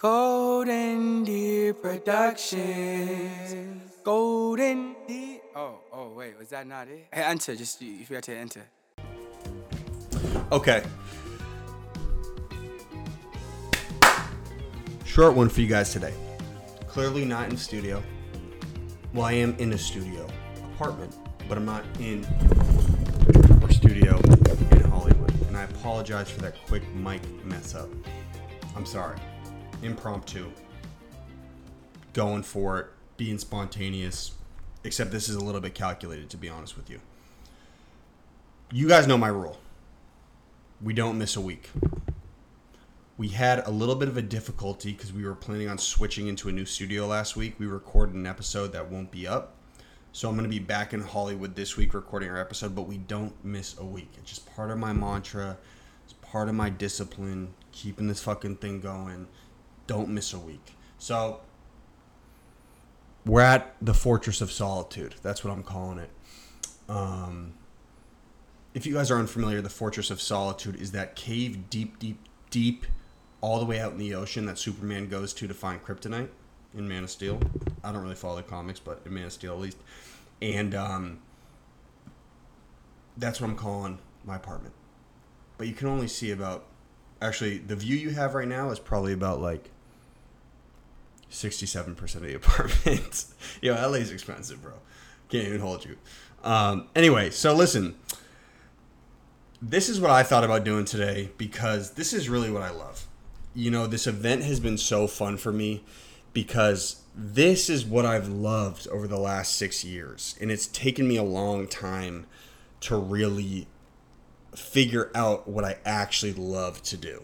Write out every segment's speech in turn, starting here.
Golden Deer Productions. Golden Deer. Oh, oh, wait, was that not it? Hey, enter. Just you, forgot to enter. Okay. Short one for you guys today. Clearly not in studio. Well, I am in a studio apartment, but I'm not in our studio in Hollywood. And I apologize for that quick mic mess up. I'm sorry. Impromptu. Going for it, being spontaneous. Except this is a little bit calculated, to be honest with you. You guys know my rule we don't miss a week. We had a little bit of a difficulty because we were planning on switching into a new studio last week. We recorded an episode that won't be up. So I'm going to be back in Hollywood this week recording our episode, but we don't miss a week. It's just part of my mantra. It's part of my discipline, keeping this fucking thing going. Don't miss a week. So we're at the Fortress of Solitude. That's what I'm calling it. Um, if you guys are unfamiliar, the Fortress of Solitude is that cave deep, deep, deep, all the way out in the ocean that Superman goes to to find kryptonite in Man of Steel. I don't really follow the comics, but in Man of Steel at least. And um, that's what I'm calling my apartment. But you can only see about, actually, the view you have right now is probably about like 67% of the apartment. Yo, LA's expensive, bro. Can't even hold you. Um, anyway, so listen this is what I thought about doing today because this is really what I love. You know, this event has been so fun for me because this is what I've loved over the last six years. And it's taken me a long time to really figure out what I actually love to do.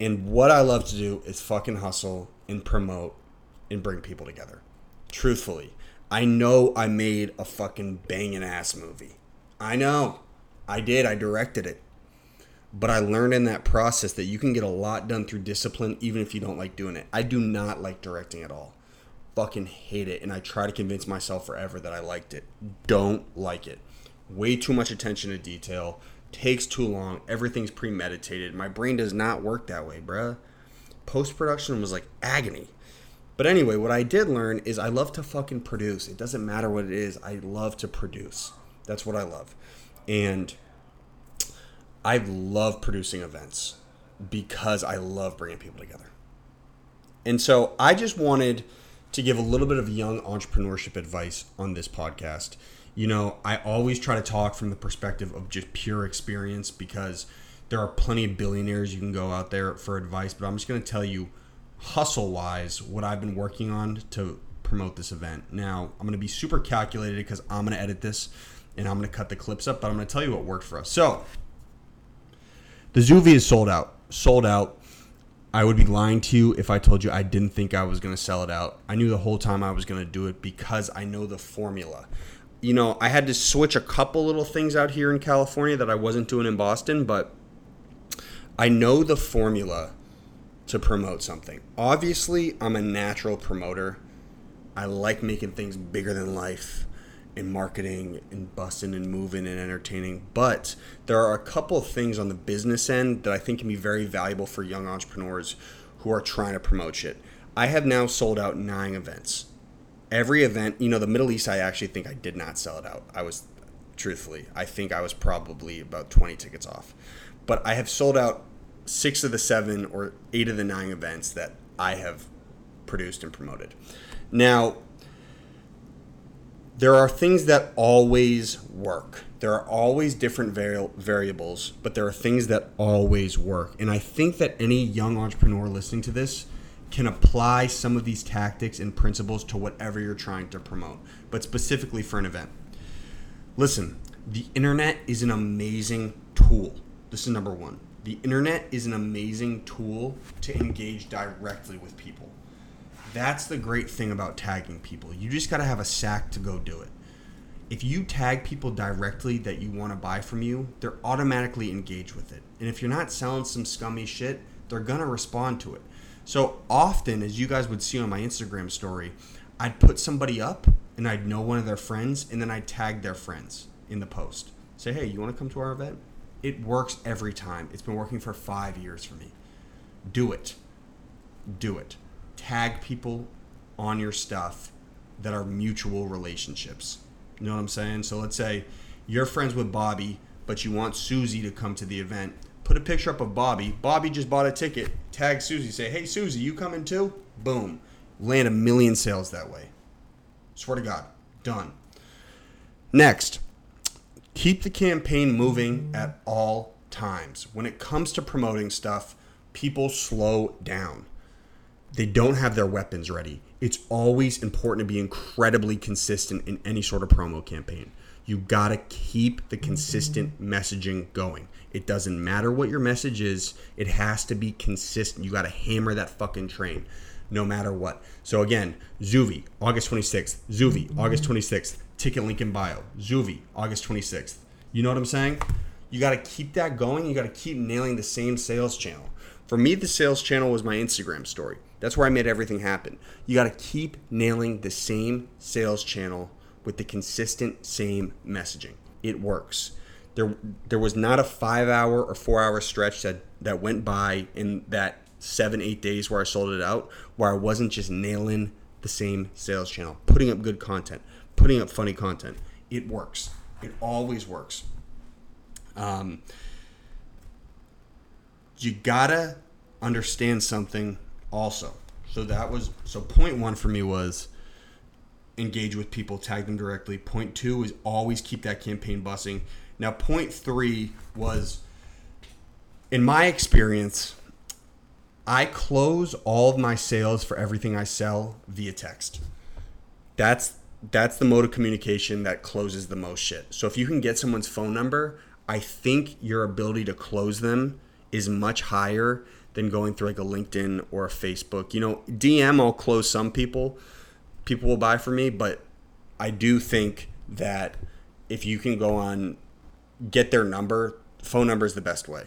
And what I love to do is fucking hustle and promote and bring people together. Truthfully, I know I made a fucking banging ass movie. I know. I did. I directed it. But I learned in that process that you can get a lot done through discipline even if you don't like doing it. I do not like directing at all. Fucking hate it. And I try to convince myself forever that I liked it. Don't like it. Way too much attention to detail. Takes too long. Everything's premeditated. My brain does not work that way, bruh. Post production was like agony. But anyway, what I did learn is I love to fucking produce. It doesn't matter what it is. I love to produce. That's what I love. And I love producing events because I love bringing people together. And so I just wanted to give a little bit of young entrepreneurship advice on this podcast. You know, I always try to talk from the perspective of just pure experience because there are plenty of billionaires you can go out there for advice, but I'm just going to tell you hustle wise what I've been working on to promote this event. Now, I'm going to be super calculated because I'm going to edit this and I'm going to cut the clips up, but I'm going to tell you what worked for us. So, the Zoovie is sold out. Sold out. I would be lying to you if I told you I didn't think I was going to sell it out. I knew the whole time I was going to do it because I know the formula. You know, I had to switch a couple little things out here in California that I wasn't doing in Boston, but I know the formula to promote something. Obviously, I'm a natural promoter. I like making things bigger than life in marketing and busting and moving and entertaining. But there are a couple of things on the business end that I think can be very valuable for young entrepreneurs who are trying to promote shit. I have now sold out nine events. Every event, you know, the Middle East, I actually think I did not sell it out. I was, truthfully, I think I was probably about 20 tickets off. But I have sold out six of the seven or eight of the nine events that I have produced and promoted. Now, there are things that always work. There are always different vari- variables, but there are things that always work. And I think that any young entrepreneur listening to this can apply some of these tactics and principles to whatever you're trying to promote, but specifically for an event. Listen, the internet is an amazing tool. This is number one. The internet is an amazing tool to engage directly with people. That's the great thing about tagging people. You just got to have a sack to go do it. If you tag people directly that you want to buy from you, they're automatically engaged with it. And if you're not selling some scummy shit, they're going to respond to it. So often, as you guys would see on my Instagram story, I'd put somebody up and I'd know one of their friends and then I'd tag their friends in the post. Say, hey, you want to come to our event? It works every time. It's been working for five years for me. Do it do it. Tag people on your stuff that are mutual relationships. You know what I'm saying? So let's say you're friends with Bobby, but you want Susie to come to the event. Put a picture up of Bobby. Bobby just bought a ticket. Tag Susie. Say, hey, Susie, you coming too? Boom. Land a million sales that way. Swear to God. Done. Next, keep the campaign moving at all times. When it comes to promoting stuff, people slow down. They don't have their weapons ready. It's always important to be incredibly consistent in any sort of promo campaign. You gotta keep the consistent messaging going. It doesn't matter what your message is, it has to be consistent. You gotta hammer that fucking train no matter what. So again, Zoovie, August 26th. Zoovie, August 26th. Ticket link in bio. Zoovie, August 26th. You know what I'm saying? You got to keep that going. You got to keep nailing the same sales channel. For me, the sales channel was my Instagram story. That's where I made everything happen. You got to keep nailing the same sales channel with the consistent same messaging. It works. There, there was not a five hour or four hour stretch that, that went by in that seven, eight days where I sold it out, where I wasn't just nailing the same sales channel, putting up good content, putting up funny content. It works. It always works. Um, you gotta understand something also. So that was so point one for me was engage with people, tag them directly. Point two is always keep that campaign bussing. Now, point three was, in my experience, I close all of my sales for everything I sell via text. That's that's the mode of communication that closes the most shit. So if you can get someone's phone number, I think your ability to close them is much higher than going through like a LinkedIn or a Facebook. You know, DM I'll close some people. People will buy for me, but I do think that if you can go on get their number, phone number is the best way.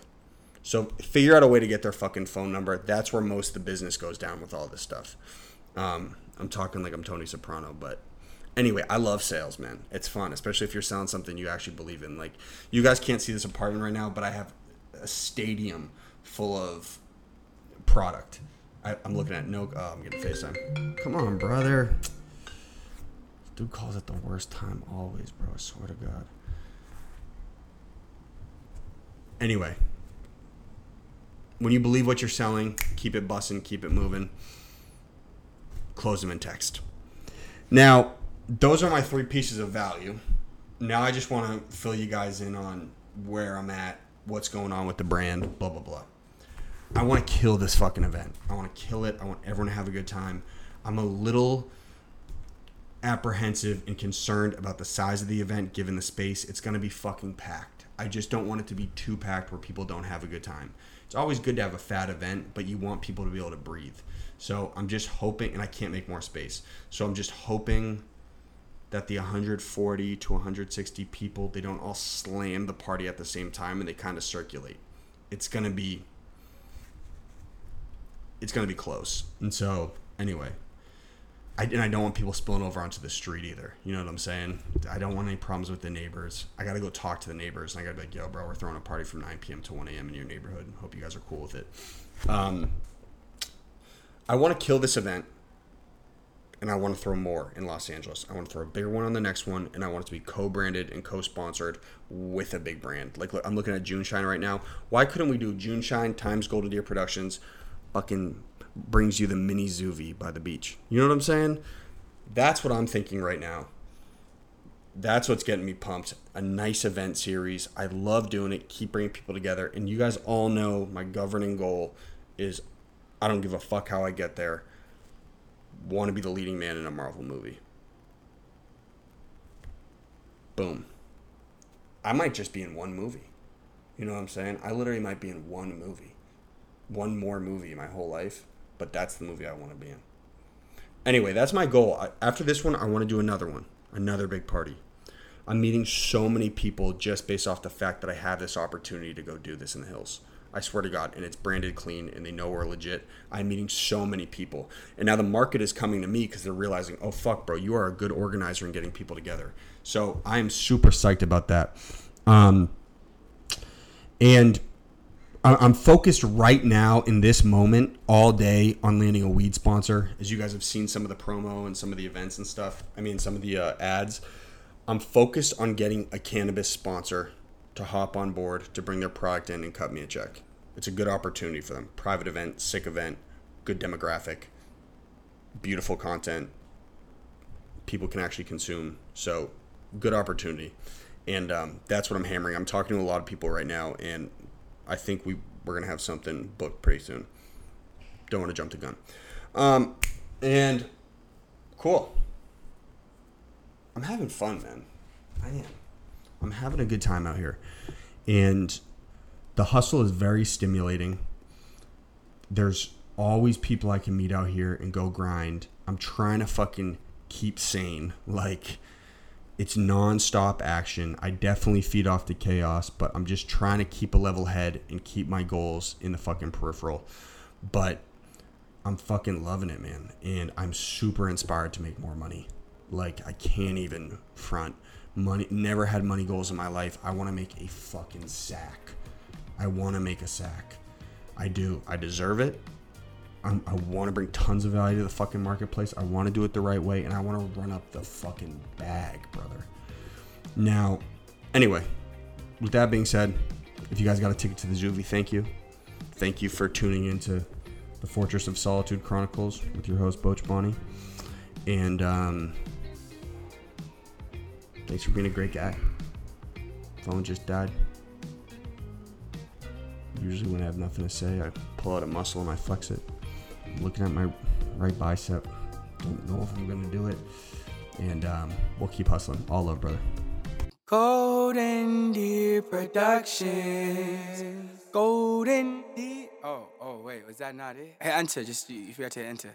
So figure out a way to get their fucking phone number. That's where most of the business goes down with all this stuff. Um, I'm talking like I'm Tony Soprano, but anyway, I love sales, man. It's fun, especially if you're selling something you actually believe in. Like you guys can't see this apartment right now, but I have a stadium full of product. I, am looking at no. Oh, I'm getting FaceTime. Come on, brother. Dude calls at the worst time always, bro. I swear to God. Anyway, when you believe what you're selling, keep it bussing, keep it moving. Close them in text. Now, those are my three pieces of value. Now I just want to fill you guys in on where I'm at, what's going on with the brand, blah blah blah. I want to kill this fucking event. I want to kill it. I want everyone to have a good time. I'm a little apprehensive and concerned about the size of the event given the space. It's going to be fucking packed. I just don't want it to be too packed where people don't have a good time it's always good to have a fat event, but you want people to be able to breathe. So I'm just hoping, and I can't make more space. So I'm just hoping that the 140 to 160 people they don't all slam the party at the same time and they kind of circulate. It's gonna be it's gonna be close. And so anyway, I, and I don't want people spilling over onto the street either. You know what I'm saying? I don't want any problems with the neighbors. I got to go talk to the neighbors, and I got to be like, yo, bro, we're throwing a party from 9 p.m. to 1 a.m. in your neighborhood. Hope you guys are cool with it. Um, I want to kill this event, and I want to throw more in Los Angeles. I want to throw a bigger one on the next one, and I want it to be co-branded and co-sponsored with a big brand. Like I'm looking at JuneShine right now. Why couldn't we do JuneShine times Golden Deer Productions, fucking brings you the mini Zoovie by the beach. You know what I'm saying? That's what I'm thinking right now. That's what's getting me pumped. A nice event series. I love doing it. Keep bringing people together. And you guys all know my governing goal is I don't give a fuck how I get there. Want to be the leading man in a Marvel movie. Boom. I might just be in one movie. You know what I'm saying? I literally might be in one movie. One more movie my whole life but that's the movie I want to be in. Anyway, that's my goal. After this one, I want to do another one, another big party. I'm meeting so many people just based off the fact that I have this opportunity to go do this in the hills. I swear to God, and it's branded clean and they know we're legit. I'm meeting so many people. And now the market is coming to me because they're realizing, oh, fuck, bro, you are a good organizer in getting people together. So I am super psyched about that. Um, and I- I'm focused right now in this moment all day on landing a weed sponsor. As you guys have seen some of the promo and some of the events and stuff. I mean, some of the uh, ads. I'm focused on getting a cannabis sponsor to hop on board to bring their product in and cut me a check. It's a good opportunity for them. Private event, sick event, good demographic, beautiful content. People can actually consume. So, good opportunity. And um, that's what I'm hammering. I'm talking to a lot of people right now, and I think we, we're to have something booked pretty soon. Don't want to jump the gun. Um, and cool. I'm having fun, man. I am. I'm having a good time out here. And the hustle is very stimulating. There's always people I can meet out here and go grind. I'm trying to fucking keep sane. Like, it's nonstop action. I definitely feed off the chaos, but I'm just trying to keep a level head and keep my goals in the fucking peripheral. But I'm fucking loving it, man. And I'm super inspired to make more money. Like, I can't even front money. Never had money goals in my life. I want to make a fucking sack. I want to make a sack. I do. I deserve it. I'm, I want to bring tons of value to the fucking marketplace. I want to do it the right way, and I want to run up the fucking bag, brother. Now, anyway, with that being said, if you guys got a ticket to the Juvie, thank you. Thank you for tuning into the Fortress of Solitude Chronicles with your host, Boach Bonnie. And um, thanks for being a great guy. Phone just died. Usually, when I have nothing to say, I pull out a muscle and I flex it. Looking at my right bicep. Don't know if I'm going to do it. And um, we'll keep hustling. All love, brother. Golden Deer Productions. Golden Deer. Oh, oh, wait, was that not it? Hey, enter. Just if you forgot to enter.